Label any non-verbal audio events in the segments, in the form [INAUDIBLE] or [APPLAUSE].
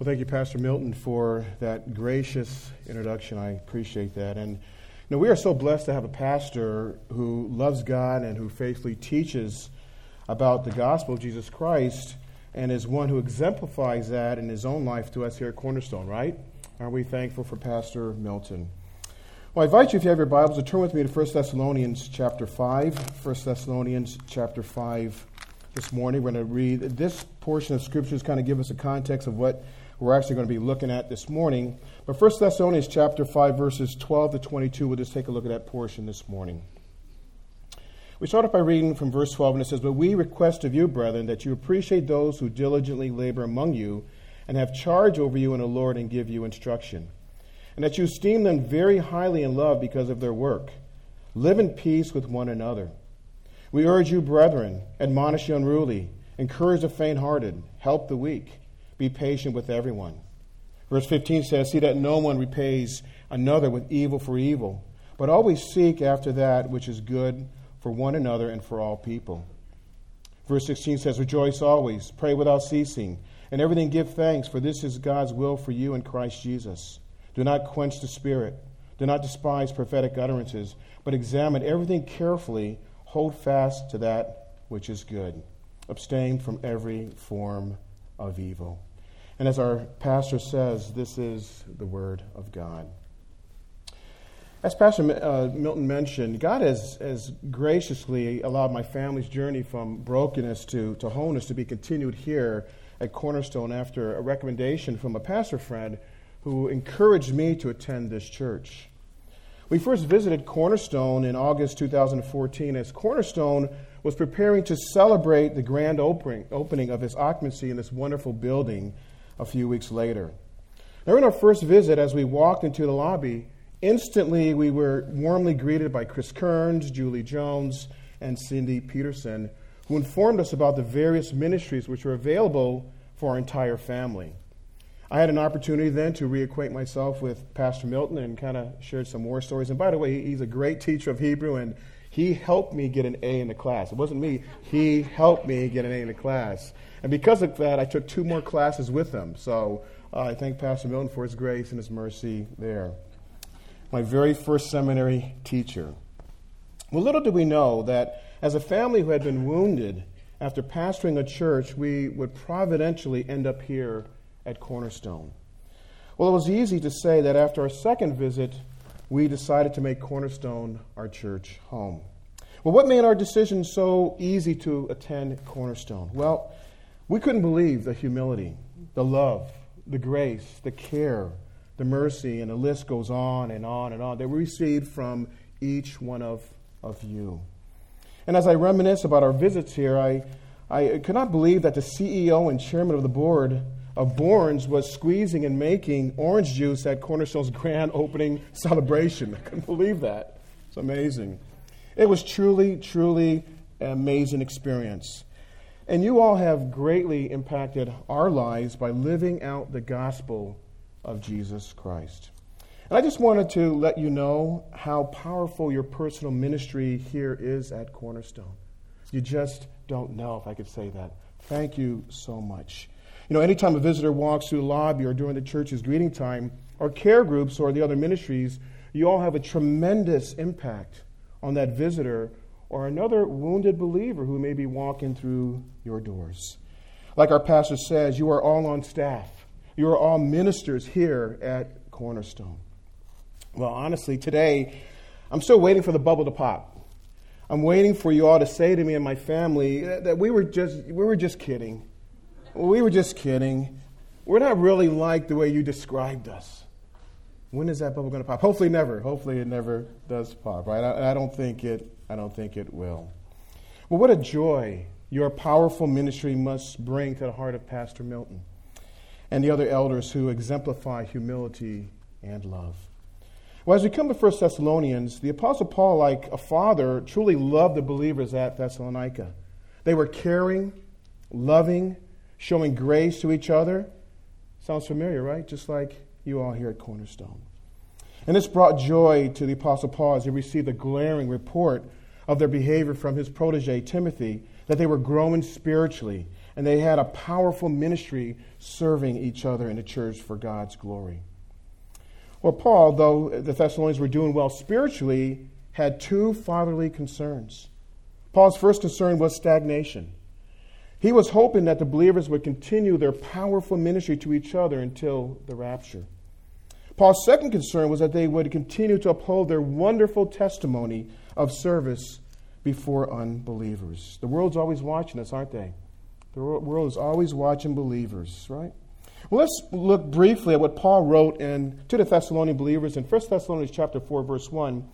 Well, thank you, Pastor Milton, for that gracious introduction. I appreciate that. And you know, we are so blessed to have a pastor who loves God and who faithfully teaches about the gospel of Jesus Christ and is one who exemplifies that in his own life to us here at Cornerstone, right? Are we thankful for Pastor Milton? Well, I invite you, if you have your Bibles, to turn with me to 1 Thessalonians chapter 5. 1 Thessalonians chapter 5 this morning. We're going to read this portion of Scriptures, kind of give us a context of what we're actually going to be looking at this morning. But 1 Thessalonians chapter 5, verses 12 to 22, we'll just take a look at that portion this morning. We start off by reading from verse 12, and it says, But we request of you, brethren, that you appreciate those who diligently labor among you and have charge over you in the Lord and give you instruction, and that you esteem them very highly in love because of their work. Live in peace with one another. We urge you, brethren, admonish the unruly, encourage the faint hearted, help the weak. Be patient with everyone. Verse 15 says, See that no one repays another with evil for evil, but always seek after that which is good for one another and for all people. Verse 16 says, Rejoice always, pray without ceasing, and everything give thanks, for this is God's will for you in Christ Jesus. Do not quench the spirit. Do not despise prophetic utterances, but examine everything carefully. Hold fast to that which is good. Abstain from every form of evil. And as our pastor says, this is the Word of God. As Pastor uh, Milton mentioned, God has, has graciously allowed my family's journey from brokenness to, to wholeness to be continued here at Cornerstone after a recommendation from a pastor friend who encouraged me to attend this church. We first visited Cornerstone in August 2014 as Cornerstone was preparing to celebrate the grand opening, opening of its occupancy in this wonderful building a few weeks later. Now, in our first visit, as we walked into the lobby, instantly we were warmly greeted by Chris Kearns, Julie Jones, and Cindy Peterson, who informed us about the various ministries which were available for our entire family. I had an opportunity then to reacquaint myself with Pastor Milton and kind of shared some more stories. And by the way, he's a great teacher of Hebrew, and he helped me get an A in the class. It wasn't me, he helped me get an A in the class. And because of that, I took two more classes with him. So uh, I thank Pastor Milton for his grace and his mercy there. My very first seminary teacher. Well, little did we know that as a family who had been wounded after pastoring a church, we would providentially end up here at Cornerstone. Well, it was easy to say that after our second visit, we decided to make Cornerstone our church home. Well, what made our decision so easy to attend Cornerstone? Well, we couldn't believe the humility, the love, the grace, the care, the mercy, and the list goes on and on and on that we received from each one of, of you. And as I reminisce about our visits here, I, I could not believe that the CEO and chairman of the board of Bourns was squeezing and making orange juice at Cornerstone's grand opening celebration. I couldn't believe that. It's amazing. It was truly, truly an amazing experience. And you all have greatly impacted our lives by living out the gospel of Jesus Christ. And I just wanted to let you know how powerful your personal ministry here is at Cornerstone. You just don't know if I could say that. Thank you so much. You know, anytime a visitor walks through the lobby or during the church's greeting time, or care groups or the other ministries, you all have a tremendous impact on that visitor or another wounded believer who may be walking through your doors. Like our pastor says, you are all on staff. You are all ministers here at Cornerstone. Well, honestly, today, I'm still waiting for the bubble to pop. I'm waiting for you all to say to me and my family that we were just, we were just kidding. We were just kidding. We're not really like the way you described us. When is that bubble going to pop? Hopefully, never. Hopefully, it never does pop, right? I, I don't think it I don't think it will. Well, what a joy your powerful ministry must bring to the heart of Pastor Milton and the other elders who exemplify humility and love. Well, as we come to 1 Thessalonians, the Apostle Paul, like a father, truly loved the believers at Thessalonica. They were caring, loving, showing grace to each other. Sounds familiar, right? Just like you all here at Cornerstone. And this brought joy to the Apostle Paul as he received a glaring report of their behavior from his protege, Timothy, that they were growing spiritually and they had a powerful ministry serving each other in the church for God's glory. Well, Paul, though the Thessalonians were doing well spiritually, had two fatherly concerns. Paul's first concern was stagnation. He was hoping that the believers would continue their powerful ministry to each other until the rapture. Paul's second concern was that they would continue to uphold their wonderful testimony of service before unbelievers. The world's always watching us, aren't they? The world is always watching believers, right? Well, let's look briefly at what Paul wrote in, to the Thessalonian believers in 1 Thessalonians chapter 4, verse 1.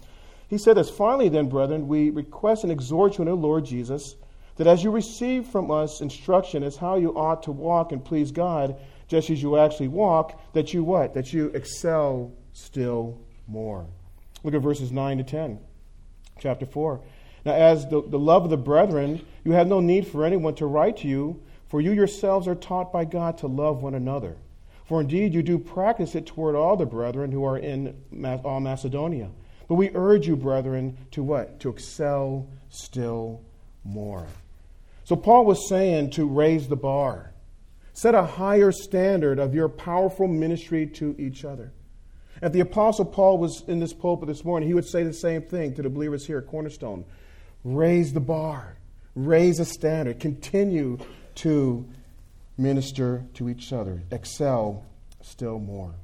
He said this, Finally then, brethren, we request and exhort you in the Lord Jesus, that as you receive from us instruction as how you ought to walk and please God, just as you actually walk, that you what? That you excel still more. Look at verses 9 to 10, chapter 4. Now, as the, the love of the brethren, you have no need for anyone to write to you, for you yourselves are taught by God to love one another. For indeed you do practice it toward all the brethren who are in all Macedonia. But we urge you, brethren, to what? To excel still more. So Paul was saying to raise the bar. Set a higher standard of your powerful ministry to each other. If the Apostle Paul was in this pulpit this morning, he would say the same thing to the believers here at Cornerstone. Raise the bar, raise a standard, continue to minister to each other, excel still more.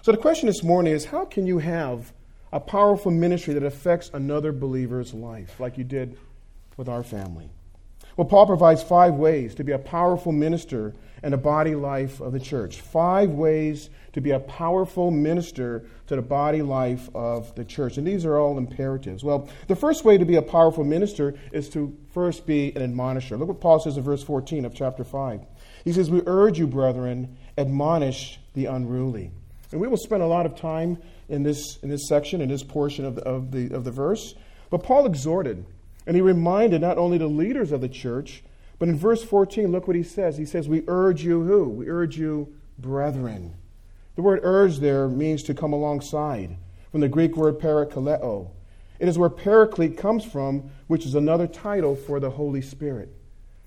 So the question this morning is how can you have a powerful ministry that affects another believer's life, like you did with our family? Well, Paul provides five ways to be a powerful minister in the body life of the church. Five ways to be a powerful minister to the body life of the church. And these are all imperatives. Well, the first way to be a powerful minister is to first be an admonisher. Look what Paul says in verse 14 of chapter 5. He says, We urge you, brethren, admonish the unruly. And we will spend a lot of time in this, in this section, in this portion of the, of, the, of the verse. But Paul exhorted, and he reminded not only the leaders of the church, but in verse 14, look what he says. He says, We urge you who? We urge you, brethren. The word urge there means to come alongside, from the Greek word parakaleo. It is where paraclete comes from, which is another title for the Holy Spirit.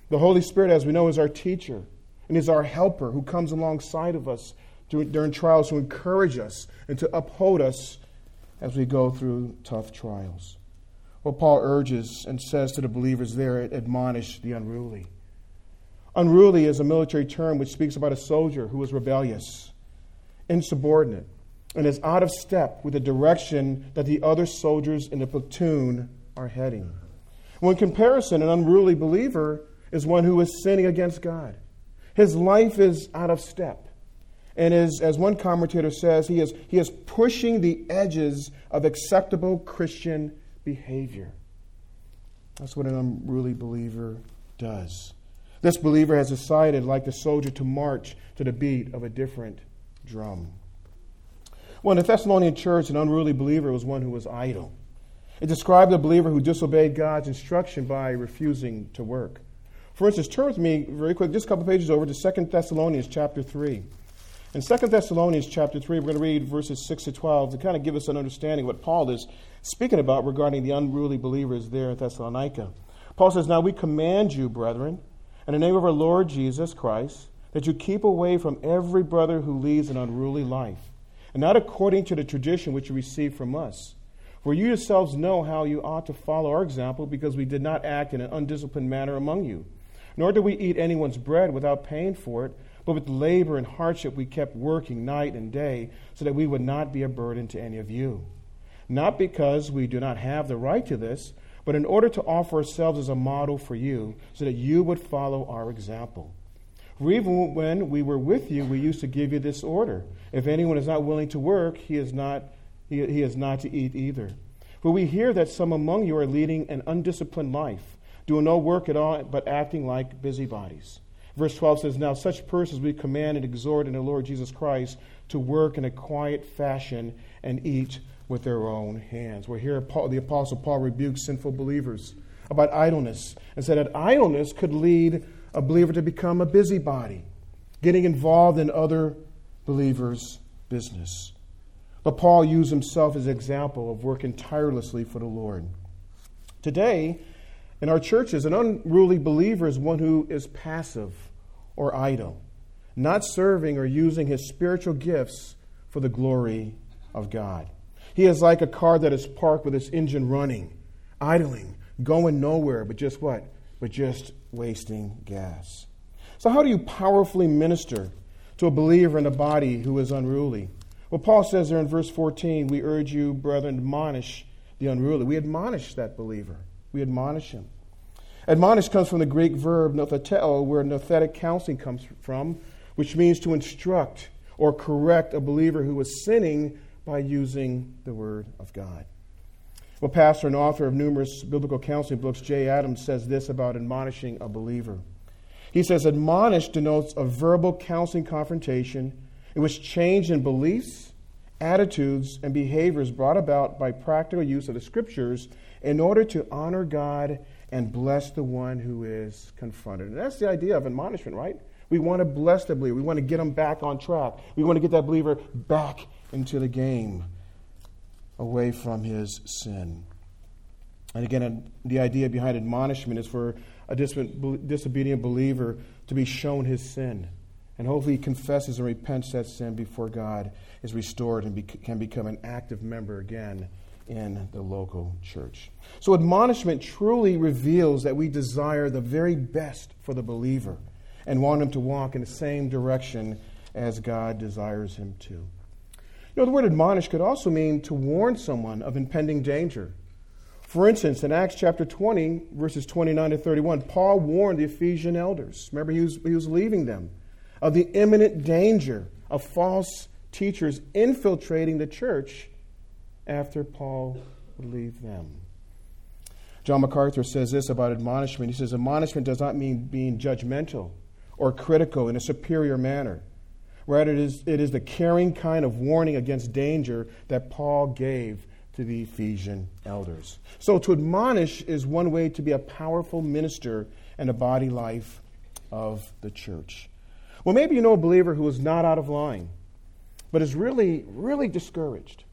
The Holy Spirit, as we know, is our teacher and is our helper who comes alongside of us during trials to encourage us and to uphold us as we go through tough trials. Well, Paul urges and says to the believers there, admonish the unruly. Unruly is a military term which speaks about a soldier who is rebellious insubordinate, and is out of step with the direction that the other soldiers in the platoon are heading. Well, in comparison, an unruly believer is one who is sinning against God. His life is out of step. And is, as one commentator says, he is, he is pushing the edges of acceptable Christian behavior. That's what an unruly believer does. This believer has decided, like the soldier, to march to the beat of a different drum. Well, in the Thessalonian church, an unruly believer was one who was idle. It described a believer who disobeyed God's instruction by refusing to work. For instance, turn with me very quick, just a couple pages over to 2 Thessalonians chapter 3. In 2 Thessalonians chapter 3, we're going to read verses 6 to 12 to kind of give us an understanding of what Paul is speaking about regarding the unruly believers there at Thessalonica. Paul says, Now we command you, brethren, in the name of our Lord Jesus Christ, that you keep away from every brother who leads an unruly life, and not according to the tradition which you received from us. For you yourselves know how you ought to follow our example, because we did not act in an undisciplined manner among you. Nor did we eat anyone's bread without paying for it, but with labor and hardship we kept working night and day, so that we would not be a burden to any of you. Not because we do not have the right to this, but in order to offer ourselves as a model for you, so that you would follow our example. For even when we were with you, we used to give you this order. If anyone is not willing to work, he is not, he, he is not to eat either. For we hear that some among you are leading an undisciplined life, doing no work at all, but acting like busybodies. Verse 12 says, Now such persons we command and exhort in the Lord Jesus Christ to work in a quiet fashion and eat with their own hands. We're here, Paul, the Apostle Paul rebukes sinful believers about idleness and said that idleness could lead a believer to become a busybody, getting involved in other believers' business. But Paul used himself as an example of working tirelessly for the Lord. Today, In our churches, an unruly believer is one who is passive or idle, not serving or using his spiritual gifts for the glory of God. He is like a car that is parked with its engine running, idling, going nowhere, but just what? But just wasting gas. So, how do you powerfully minister to a believer in a body who is unruly? Well, Paul says there in verse 14, we urge you, brethren, admonish the unruly. We admonish that believer. We admonish him. Admonish comes from the Greek verb noutheteo, where nouthetic counseling comes from, which means to instruct or correct a believer who is sinning by using the Word of God. Well, pastor and author of numerous biblical counseling books, Jay Adams, says this about admonishing a believer. He says, Admonish denotes a verbal counseling confrontation in which change in beliefs, attitudes, and behaviors brought about by practical use of the scriptures in order to honor God and bless the one who is confronted. And that's the idea of admonishment, right? We want to bless the believer. We want to get them back on track. We want to get that believer back into the game, away from his sin. And again, the idea behind admonishment is for a disobedient believer to be shown his sin. And hopefully he confesses and repents that sin before God is restored and can become an active member again in the local church. So, admonishment truly reveals that we desire the very best for the believer and want him to walk in the same direction as God desires him to. You know, the word admonish could also mean to warn someone of impending danger for instance, in Acts chapter 20, verses 29 to 31, Paul warned the Ephesian elders. Remember, he was, he was leaving them of the imminent danger of false teachers infiltrating the church after Paul would leave them. John MacArthur says this about admonishment. He says, Admonishment does not mean being judgmental or critical in a superior manner. Rather, it is, it is the caring kind of warning against danger that Paul gave to the Ephesian elders. So, to admonish is one way to be a powerful minister in the body life of the church. Well, maybe you know a believer who is not out of line, but is really, really discouraged,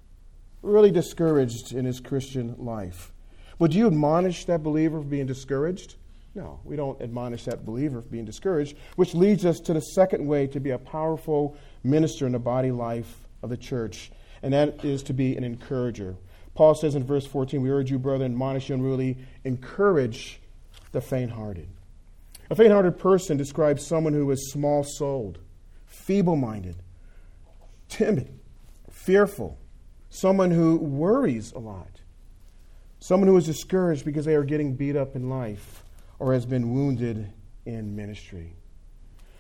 really discouraged in his Christian life. Would you admonish that believer for being discouraged? No, we don't admonish that believer for being discouraged, which leads us to the second way to be a powerful minister in the body life of the church, and that is to be an encourager. Paul says in verse 14, We urge you, brethren, admonish you unruly, encourage the faint hearted. A faint hearted person describes someone who is small souled, feeble minded, timid, fearful, someone who worries a lot, someone who is discouraged because they are getting beat up in life or has been wounded in ministry.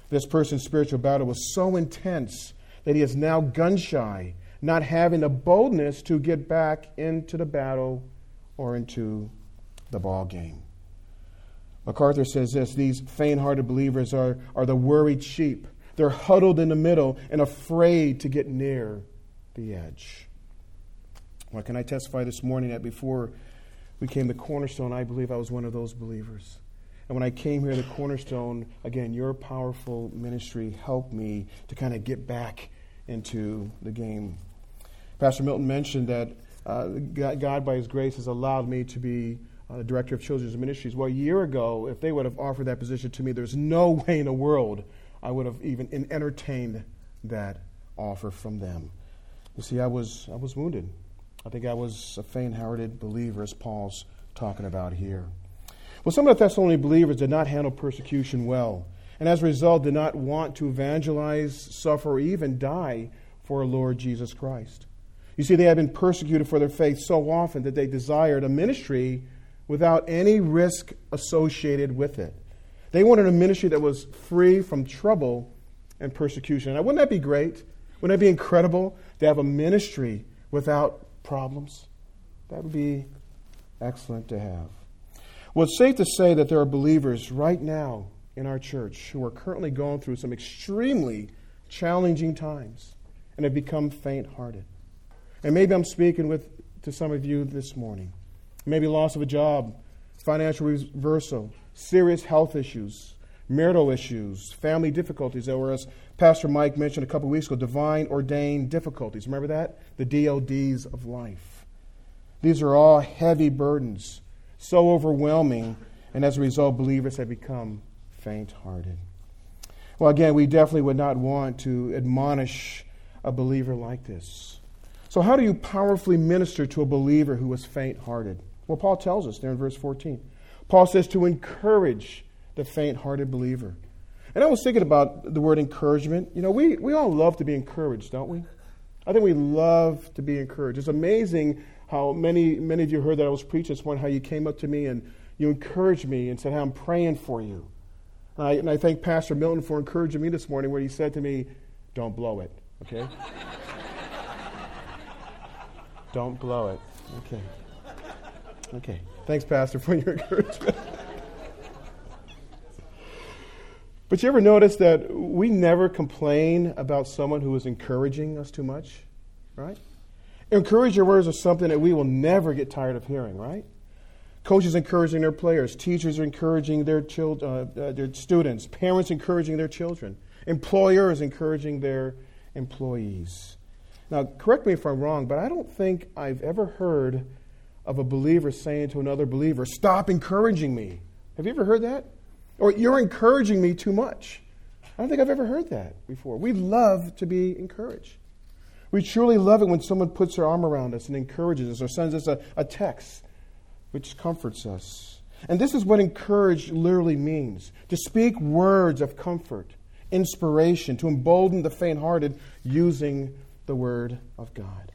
This person's spiritual battle was so intense that he is now gun shy not having the boldness to get back into the battle or into the ball game. MacArthur says this these faint hearted believers are, are the worried sheep. They're huddled in the middle and afraid to get near the edge. Well, can I testify this morning that before we came to Cornerstone, I believe I was one of those believers. And when I came here to Cornerstone, again, your powerful ministry helped me to kind of get back into the game Pastor Milton mentioned that uh, God, by His grace, has allowed me to be uh, the director of children's ministries. Well, a year ago, if they would have offered that position to me, there's no [LAUGHS] way in the world I would have even entertained that offer from them. You see, I was, I was wounded. I think I was a faint hearted believer, as Paul's talking about here. Well, some of the Thessalonian believers did not handle persecution well, and as a result, did not want to evangelize, suffer, or even die for our Lord Jesus Christ. You see, they had been persecuted for their faith so often that they desired a ministry without any risk associated with it. They wanted a ministry that was free from trouble and persecution. Now, wouldn't that be great? Wouldn't that be incredible to have a ministry without problems? That would be excellent to have. Well, it's safe to say that there are believers right now in our church who are currently going through some extremely challenging times and have become faint hearted. And maybe I'm speaking with, to some of you this morning. Maybe loss of a job, financial reversal, serious health issues, marital issues, family difficulties, or as Pastor Mike mentioned a couple weeks ago, divine ordained difficulties. Remember that? The DODs of life. These are all heavy burdens, so overwhelming And as a result, believers have become faint hearted. Well, again, we definitely would not want to admonish a believer like this. So, how do you powerfully minister to a believer who is faint hearted? Well, Paul tells us there in verse 14. Paul says to encourage the faint hearted believer. And I was thinking about the word encouragement. You know, we, we all love to be encouraged, don't we? I think we love to be encouraged. It's amazing how many, many of you heard that I was preaching this morning, how you came up to me and you encouraged me and said, hey, I'm praying for you. And I, and I thank Pastor Milton for encouraging me this morning where he said to me, don't blow it, okay? [LAUGHS] don't blow it. Okay. Okay. Thanks, Pastor, for your [LAUGHS] encouragement. But you ever notice that we never complain about someone who is encouraging us too much, right? Encouraging words are something that we will never get tired of hearing, right? Coaches encouraging their players, teachers encouraging their, child, uh, uh, their students, parents encouraging their children, employers encouraging their employees. Now, correct me if I'm wrong, but I don't think I've ever heard of a believer saying to another believer, Stop encouraging me. Have you ever heard that? Or you're encouraging me too much. I don't think I've ever heard that before. We love to be encouraged. We truly love it when someone puts their arm around us and encourages us or sends us a, a text which comforts us. And this is what encourage literally means to speak words of comfort, inspiration, to embolden the faint hearted using the Word of God.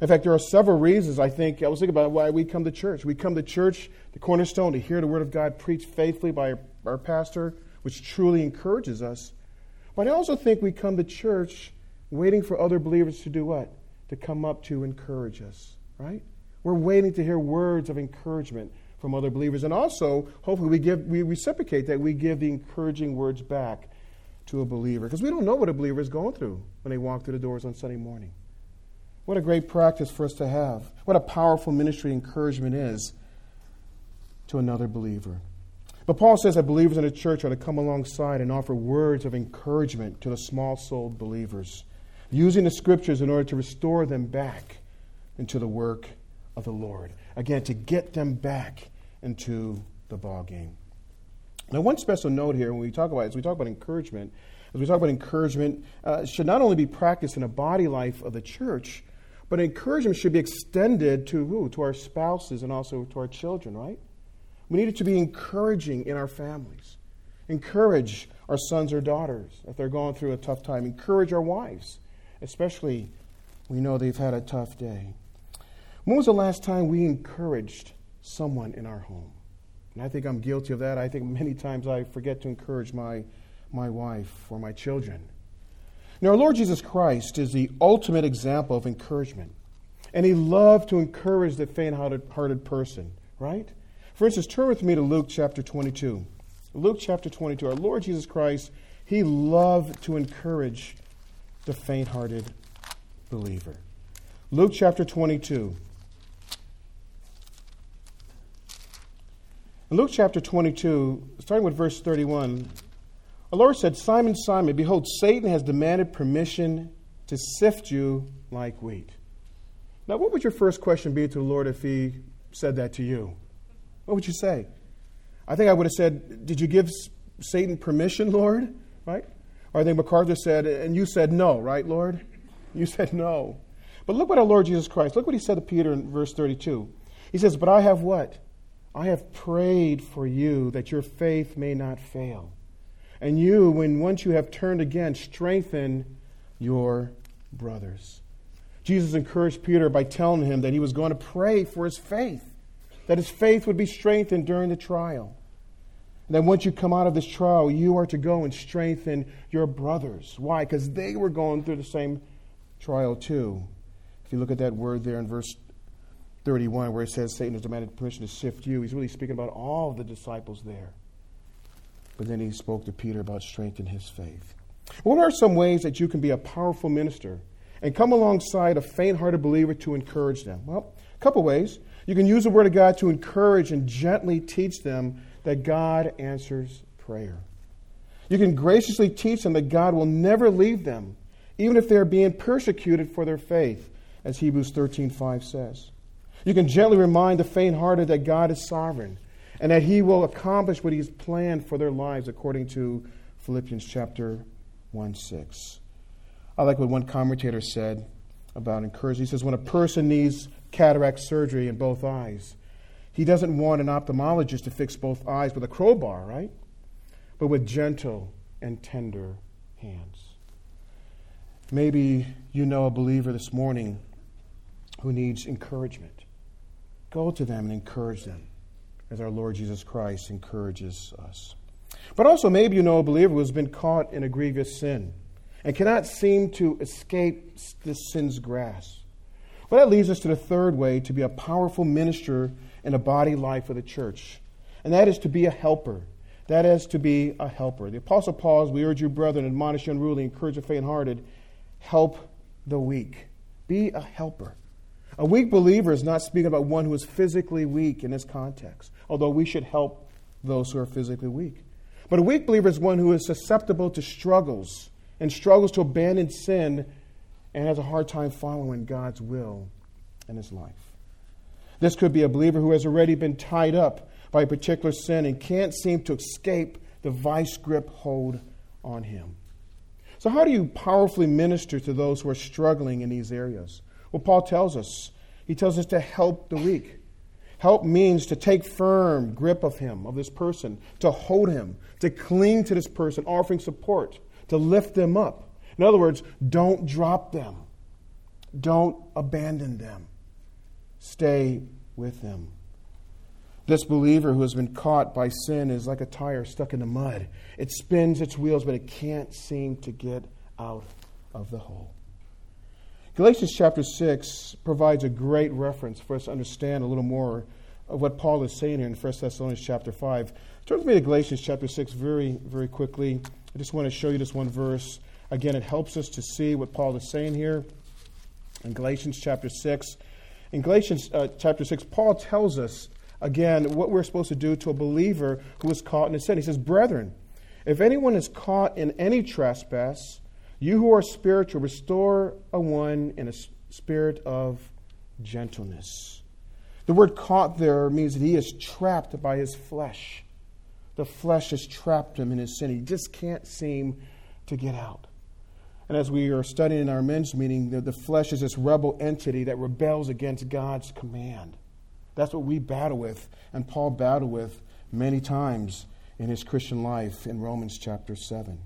In fact, there are several reasons I think, I was thinking about why we come to church. We come to church, the cornerstone, to hear the Word of God preached faithfully by our pastor, which truly encourages us. But I also think we come to church waiting for other believers to do what? To come up to encourage us, right? We're waiting to hear words of encouragement from other believers. And also, hopefully, we, give, we reciprocate that. We give the encouraging words back to a believer. Because we don't know what a believer is going through when they walk through the doors on Sunday morning. What a great practice for us to have. What a powerful ministry encouragement is to another believer. But Paul says that believers in the church are to come alongside and offer words of encouragement to the small souled believers, using the scriptures in order to restore them back into the work of the Lord. Again, to get them back into the ball game. Now, one special note here when we talk about as we talk about encouragement, as we talk about encouragement, uh, should not only be practiced in a body life of the church, but encouragement should be extended to who? To our spouses and also to our children, right? We need it to be encouraging in our families. Encourage our sons or daughters if they're going through a tough time. Encourage our wives, especially we know they've had a tough day. When was the last time we encouraged someone in our home? And I think I'm guilty of that. I think many times I forget to encourage my, my wife or my children. Now, our Lord Jesus Christ is the ultimate example of encouragement. And he loved to encourage the faint hearted person, right? For instance, turn with me to Luke chapter 22. Luke chapter 22. Our Lord Jesus Christ, he loved to encourage the faint hearted believer. Luke chapter 22. In Luke chapter 22, starting with verse 31, the Lord said, Simon, Simon, behold, Satan has demanded permission to sift you like wheat. Now, what would your first question be to the Lord if he said that to you? What would you say? I think I would have said, Did you give Satan permission, Lord? Right? Or I think MacArthur said, And you said no, right, Lord? You [LAUGHS] said no. But look what our Lord Jesus Christ, look what he said to Peter in verse 32. He says, But I have what? I have prayed for you that your faith may not fail. And you, when once you have turned again, strengthen your brothers. Jesus encouraged Peter by telling him that he was going to pray for his faith that his faith would be strengthened during the trial. And then once you come out of this trial, you are to go and strengthen your brothers. Why? Because they were going through the same trial too. If you look at that word there in verse 31, where it says Satan has demanded permission to sift you, he's really speaking about all the disciples there. But then he spoke to Peter about strengthening his faith. What are some ways that you can be a powerful minister and come alongside a faint hearted believer to encourage them? Well, a couple ways. You can use the Word of God to encourage and gently teach them that God answers prayer. You can graciously teach them that God will never leave them, even if they are being persecuted for their faith, as Hebrews 13:5 says. You can gently remind the faint-hearted that God is sovereign and that he will accomplish what he's planned for their lives according to Philippians chapter 1 6. I like what one commentator said about encouragement. He says, When a person needs cataract surgery in both eyes, he doesn't want an ophthalmologist to fix both eyes with a crowbar, right? But with gentle and tender hands. Maybe you know a believer this morning who needs encouragement. Go to them and encourage them as our Lord Jesus Christ encourages us. But also, maybe you know a believer who has been caught in a grievous sin and cannot seem to escape this sin's grasp. Well, that leads us to the third way to be a powerful minister in a body life of the church, and that is to be a helper. That is to be a helper. The Apostle Paul, we urge you, brethren, admonish you unruly, encourage the faint hearted, help the weak. Be a helper. A weak believer is not speaking about one who is physically weak in this context, although we should help those who are physically weak. But a weak believer is one who is susceptible to struggles and struggles to abandon sin and has a hard time following God's will in his life. This could be a believer who has already been tied up by a particular sin and can't seem to escape the vice grip hold on him. So, how do you powerfully minister to those who are struggling in these areas? Well, Paul tells us. He tells us to help the weak. Help means to take firm grip of him, of this person, to hold him, to cling to this person, offering support, to lift them up. In other words, don't drop them. Don't abandon them. Stay with them. This believer who has been caught by sin is like a tire stuck in the mud. It spins its wheels, but it can't seem to get out of the hole. Galatians chapter 6 provides a great reference for us to understand a little more of what Paul is saying here in 1 Thessalonians chapter 5. Turn with me to Galatians chapter 6 very, very quickly. I just want to show you this one verse. Again, it helps us to see what Paul is saying here in Galatians chapter 6. In Galatians uh, chapter 6, Paul tells us, again, what we're supposed to do to a believer who is caught in a sin. He says, Brethren, if anyone is caught in any trespass, you who are spiritual, restore a one in a spirit of gentleness. The word caught there means that he is trapped by his flesh. The flesh has trapped him in his sin. He just can't seem to get out. And as we are studying in our men's meeting, the, the flesh is this rebel entity that rebels against God's command. That's what we battle with, and Paul battled with many times in his Christian life in Romans chapter 7.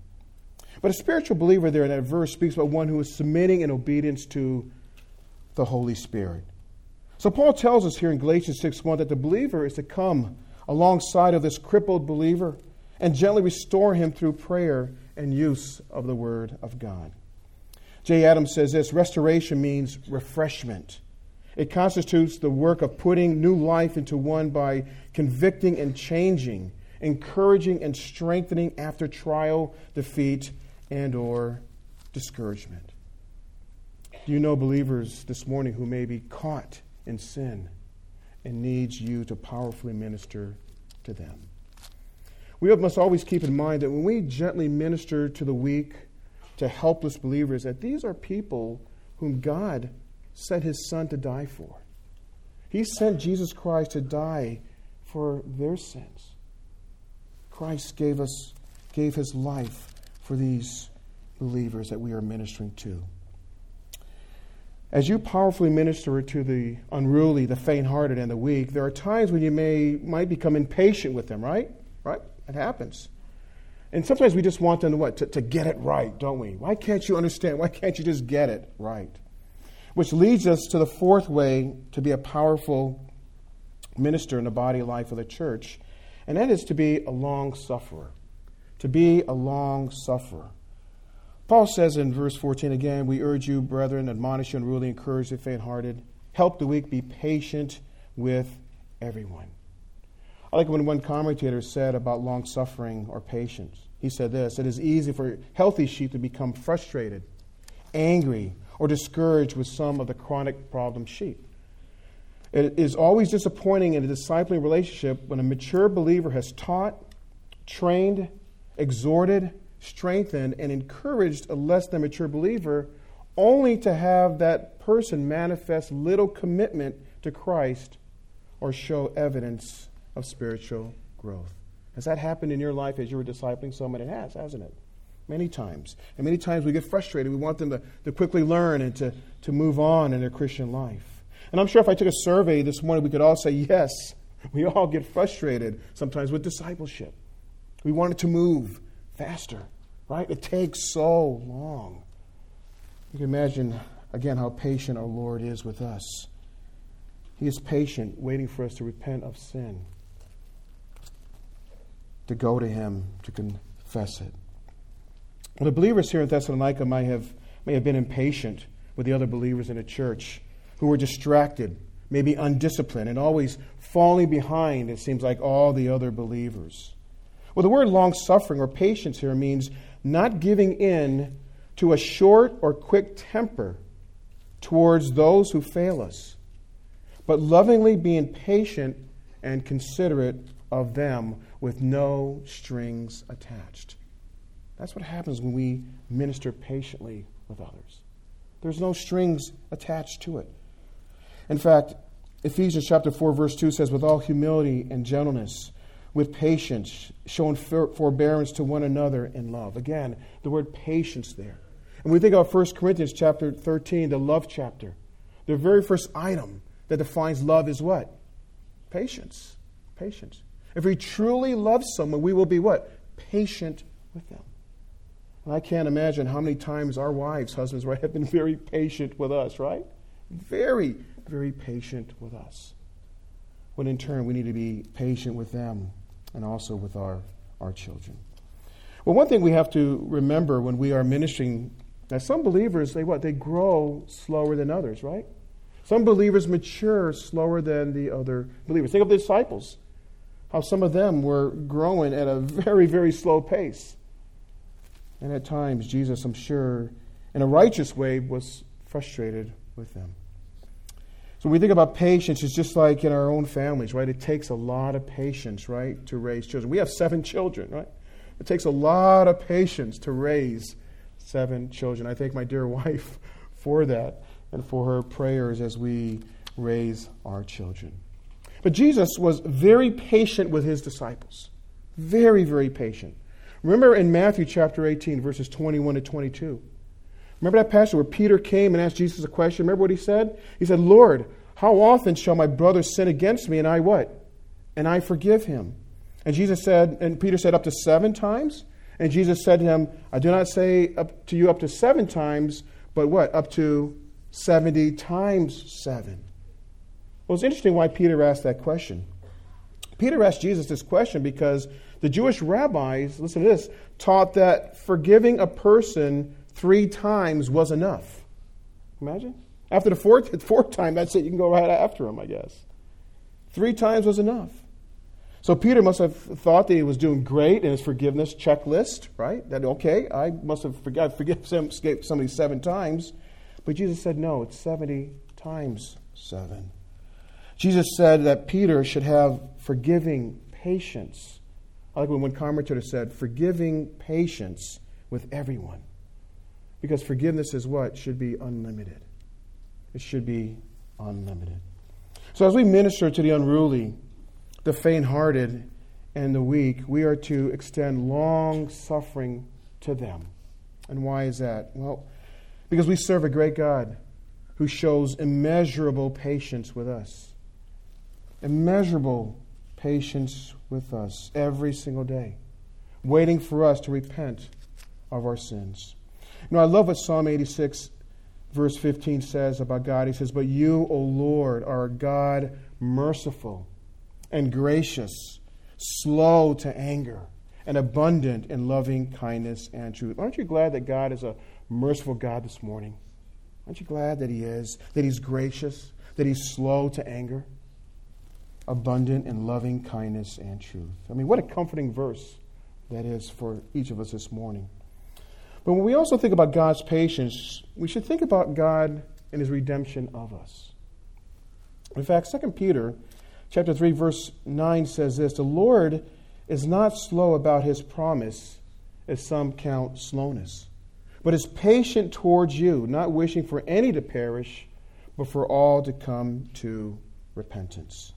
But a spiritual believer there in that verse speaks about one who is submitting in obedience to the Holy Spirit. So Paul tells us here in Galatians 6 1 that the believer is to come alongside of this crippled believer and gently restore him through prayer and use of the Word of God. J. Adams says this restoration means refreshment. It constitutes the work of putting new life into one by convicting and changing, encouraging and strengthening after trial, defeat, and or discouragement. Do you know believers this morning who may be caught in sin and needs you to powerfully minister to them? We must always keep in mind that when we gently minister to the weak, to helpless believers, that these are people whom God sent his son to die for. He sent Jesus Christ to die for their sins. Christ gave us gave his life for these believers that we are ministering to. As you powerfully minister to the unruly, the faint hearted, and the weak, there are times when you may might become impatient with them, right? Right? It happens. And sometimes we just want them to what? To, to get it right, don't we? Why can't you understand? Why can't you just get it right? Which leads us to the fourth way to be a powerful minister in the body life of the church, and that is to be a long sufferer to be a long sufferer. Paul says in verse 14 again, We urge you, brethren, admonish you, and really encourage the faint hearted, help the weak, be patient with everyone. I like when one commentator said about long suffering or patience. He said this It is easy for healthy sheep to become frustrated, angry, or discouraged with some of the chronic problem sheep. It is always disappointing in a discipling relationship when a mature believer has taught, trained, exhorted, strengthened, and encouraged a less than mature believer, only to have that person manifest little commitment to Christ or show evidence of spiritual growth. Has that happened in your life as you were discipling someone? It has, hasn't it? Many times. And many times we get frustrated. We want them to, to quickly learn and to, to move on in their Christian life. And I'm sure if I took a survey this morning, we could all say, yes, [LAUGHS] we all get frustrated sometimes with discipleship. We want it to move faster, right? It takes so long. You can imagine, again, how patient our Lord is with us. He is patient, waiting for us to repent of sin, to go to Him, to confess it. Well, the believers here in Thessalonica might have, may have been impatient with the other believers in the church who were distracted, maybe undisciplined, and always falling behind, it seems like, all the other believers. Well, the word long suffering or patience here means not giving in to a short or quick temper towards those who fail us, but lovingly being patient and considerate of them with no strings attached. That's what happens when we minister patiently with others. There's no strings attached to it. In fact, Ephesians chapter 4 verse 2 says with all humility and gentleness with patience, showing forbearance to one another in love. Again, the word patience there. And we think of 1 Corinthians chapter 13, the love chapter. The very first item that defines love is what? Patience. Patience. If we truly love someone, we will be what? Patient with them. And I can't imagine how many times our wives, husbands, right, have been very patient with us, right? Very, very patient with us. When in turn, we need to be patient with them and also with our, our children. Well, one thing we have to remember when we are ministering that some believers, they what? They grow slower than others, right? Some believers mature slower than the other believers. Think of the disciples, how some of them were growing at a very, very slow pace. And at times, Jesus, I'm sure, in a righteous way, was frustrated with them. So we think about patience, it's just like in our own families, right? It takes a lot of patience, right, to raise children. We have seven children, right? It takes a lot of patience to raise seven children. I thank my dear [LAUGHS] wife for that and for her prayers as we raise our children. But Jesus was very patient with his disciples. Very, very patient. Remember in Matthew chapter 18, verses 21 to 22. Remember that passage where Peter came and asked Jesus a question? Remember what he said? He said, Lord, how often shall my brother sin against me and I what? And I forgive him. And Jesus said, and Peter said, up to seven times? And Jesus said to him, I do not say up to you up to seven times, but what? Up to 70 times seven. Well, it's interesting why Peter asked that question. Peter asked Jesus this question because the Jewish rabbis, listen to this, taught that forgiving a person three times was enough. Imagine? After the fourth, [LAUGHS] fourth time, that's it. You can go right after him, I guess. Three times was enough. So Peter must have thought that he was doing great in his forgiveness checklist, right? That, okay, I must have forgiven forgive somebody seven times. But Jesus said, no, it's 70 times seven. Jesus said that Peter should have forgiving patience. I like when one commentator said, forgiving patience with everyone. Because forgiveness is what? Should be unlimited. It should be unlimited. So as we minister to the unruly, the faint hearted, and the weak, we are to extend long suffering to them. And why is that? Well, because we serve a great God who shows immeasurable patience with us. Immeasurable patience with us every single day, waiting for us to repent of our sins. You know, I love what Psalm 86, verse 15 says about God. He says, But you, O Lord, are a God merciful and gracious, slow to anger, and abundant in loving kindness and truth. Aren't you glad that God is a merciful God this morning? Aren't you glad that He is, that He's gracious, that He's slow to anger, abundant in loving kindness and truth? I mean, what a comforting verse that is for each of us this morning. But when we also think about God's patience, we should think about God and his redemption of us. In fact, 2 Peter chapter 3 verse 9 says this, "The Lord is not slow about his promise, as some count slowness, but is patient towards you, not wishing for any to perish, but for all to come to repentance."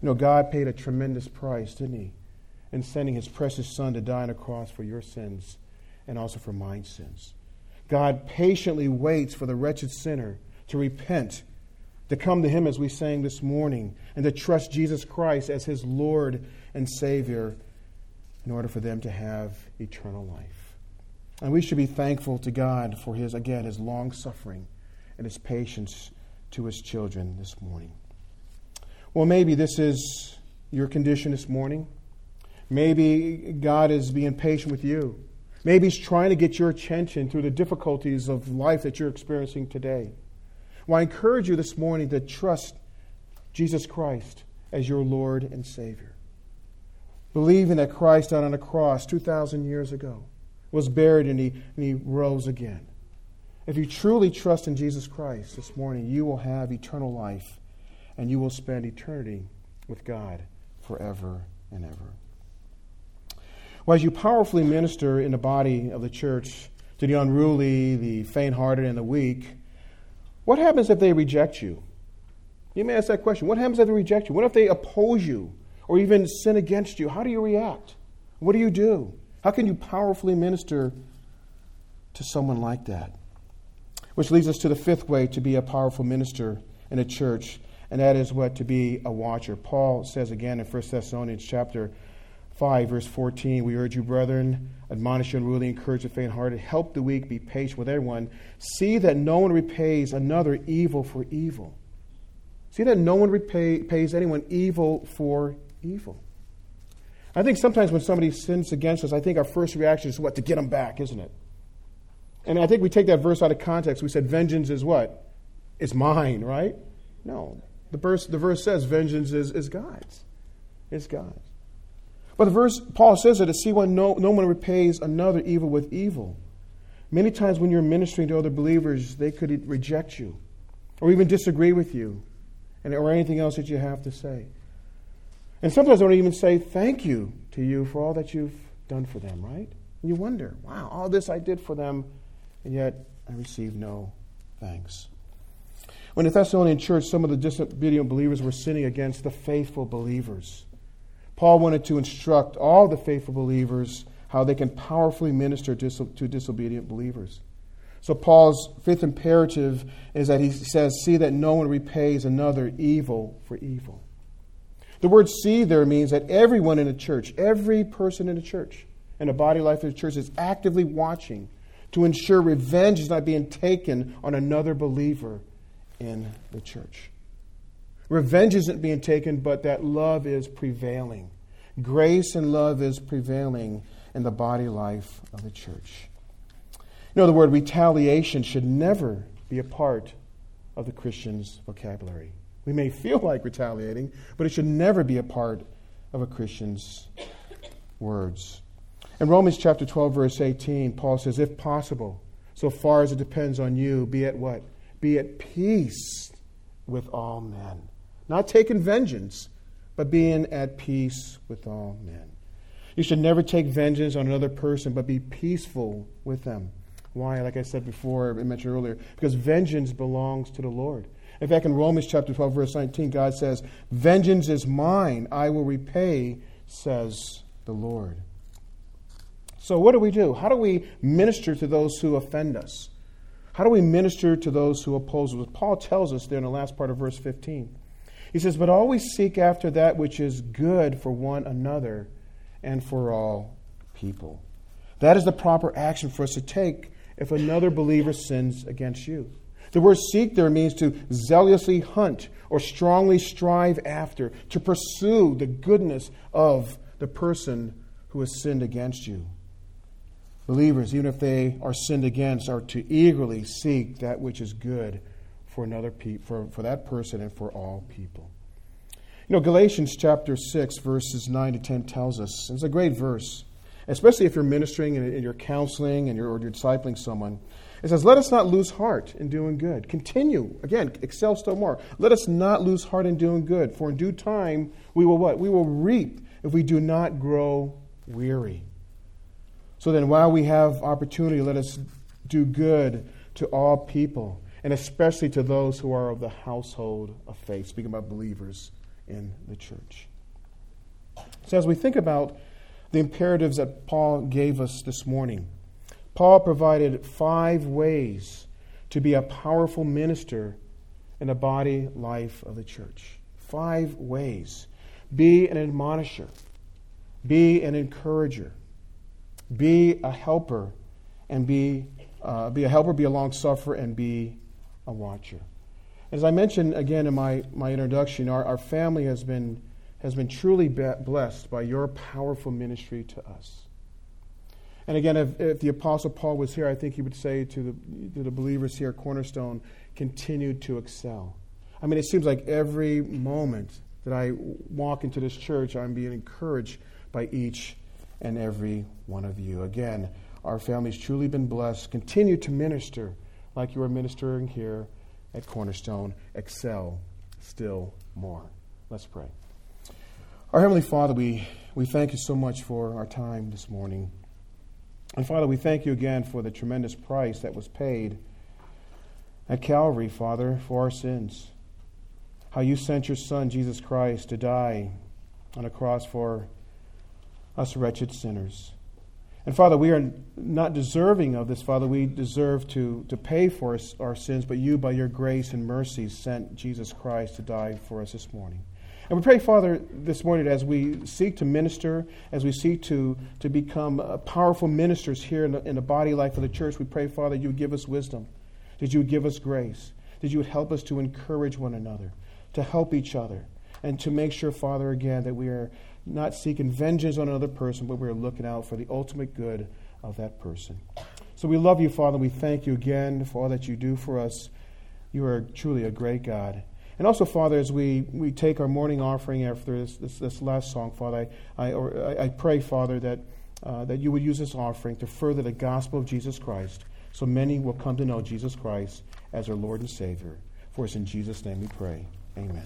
You know, God paid a tremendous price, didn't He? In sending His precious Son to die on a cross for your sins and also for my sins. God patiently waits for the wretched sinner to repent, to come to Him as we sang this morning, and to trust Jesus Christ as His Lord and Savior in order for them to have eternal life. And we should be thankful to God for His, again, His long suffering and His patience to His children this morning. Well, maybe this is your condition this morning. Maybe God is being patient with you. Maybe He's trying to get your attention through the difficulties of life that you're experiencing today. Well, I encourage you this morning to trust Jesus Christ as your Lord and Savior. Believing that Christ died on a cross 2,000 years ago, was buried, and he, and he rose again. If you truly trust in Jesus Christ this morning, you will have eternal life and you will spend eternity with God forever and ever. As you powerfully minister in the body of the church to the unruly, the faint hearted, and the weak, what happens if they reject you? You may ask that question. What happens if they reject you? What if they oppose you or even sin against you? How do you react? What do you do? How can you powerfully minister to someone like that? Which leads us to the fifth way to be a powerful minister in a church, and that is what? To be a watcher. Paul says again in 1 Thessalonians chapter 5, verse 14, We urge you, brethren, admonish the unruly, encourage the faint hearted, help the weak, be patient with everyone. See that no one repays another evil for evil. See that no one repays anyone evil for evil. I think sometimes when somebody sins against us, I think our first reaction is what? To get them back, isn't it? And I think we take that verse out of context. We said, Vengeance is what? It's mine, right? No. The verse, the verse says vengeance is, is God's. It's God's. But the verse, Paul says that to see when no, no one repays another evil with evil. Many times when you're ministering to other believers, they could reject you or even disagree with you and, or anything else that you have to say. And sometimes they don't even say thank you to you for all that you've done for them, right? And you wonder, wow, all this I did for them, and yet I received no thanks. When the Thessalonian church, some of the disobedient believers were sinning against the faithful believers. Paul wanted to instruct all the faithful believers how they can powerfully minister to disobedient believers. So, Paul's fifth imperative is that he says, See that no one repays another evil for evil. The word see there means that everyone in the church, every person in the church, in the body life of the church, is actively watching to ensure revenge is not being taken on another believer in the church. Revenge isn't being taken, but that love is prevailing. Grace and love is prevailing in the body life of the church. You know, the word retaliation should never be a part of the Christian's vocabulary. We may feel [LAUGHS] like retaliating, but it should never be a part of a Christian's words. In Romans chapter 12, verse 18, Paul says, If possible, so far as it depends on you, be at what? Be at peace with all men. Not taking vengeance, but being at peace with all men. You should never take vengeance on another person, but be peaceful with them. Why? Like I said before, I mentioned earlier, because vengeance belongs to the Lord. In fact, in Romans chapter 12, verse 19, God says, Vengeance is mine, I will repay, says the Lord. So, what do we do? How do we minister to those who offend us? How do we minister to those who oppose us? Paul tells us there in the last part of verse 15. He says, But always seek after that which is good for one another and for all people. That is the proper action for us to take if another believer sins against you. The word seek there means to zealously hunt or strongly strive after, to pursue the goodness of the person who has sinned against you. Believers, even if they are sinned against, are to eagerly seek that which is good for another pe- for, for that person and for all people. You know, Galatians chapter 6, verses 9 to 10 tells us, it's a great verse, especially if you're ministering and you're counseling and you're, or you're discipling someone. It says, Let us not lose heart in doing good. Continue. Again, excel still more. Let us not lose heart in doing good, for in due time we will what? We will reap if we do not grow weary. So then, while we have opportunity, let us do good to all people, and especially to those who are of the household of faith, speaking about believers in the church. So, as we think about the imperatives that Paul gave us this morning, Paul provided five ways to be a powerful minister in the body life of the church. Five ways. Be an admonisher, be an encourager, be a helper, and be, uh, be a helper, be a long sufferer, and be a watcher. As I mentioned again in my, my introduction, our, our family has been, has been truly blessed by your powerful ministry to us. And again, if, if, the Apostle Paul was here, I think he would say to the, to the believers here at Cornerstone, continue to excel. I mean, it seems like every moment that I walk into this church, I'm being encouraged by each and every one of you. Again, our family's truly been blessed. Continue to minister like you are ministering here at Cornerstone. Excel still more. Let's pray. Our Heavenly Father, we, we thank you so much for our time this morning. And Father, we thank you again for the tremendous price that was paid at Calvary, Father, for our sins. How you sent your Son, Jesus Christ, to die on a cross for us wretched sinners. And Father, we are not deserving of this, Father. We deserve to, to pay for us, our sins, but you, by your grace and mercy, sent Jesus Christ to die for us this morning. And we pray, Father, this morning as we seek to minister, as we seek to, to become uh, powerful ministers here in the, in the body life of the church, we pray, Father, you would give us wisdom, that you would give us grace, that you would help us to encourage one another, to help each other, and to make sure, Father, again, that we are not seeking vengeance on another person, but we're looking out for the ultimate good of that person. So we love you, Father. We thank you again for all that you do for us. You are truly a great God. And also, Father, as we, we take our morning offering after this, this, this last song, Father, I, I, I pray, Father, that, uh, that you would use this offering to further the gospel of Jesus Christ so many will come to know Jesus Christ as our Lord and Savior. For us in Jesus' name we pray. Amen.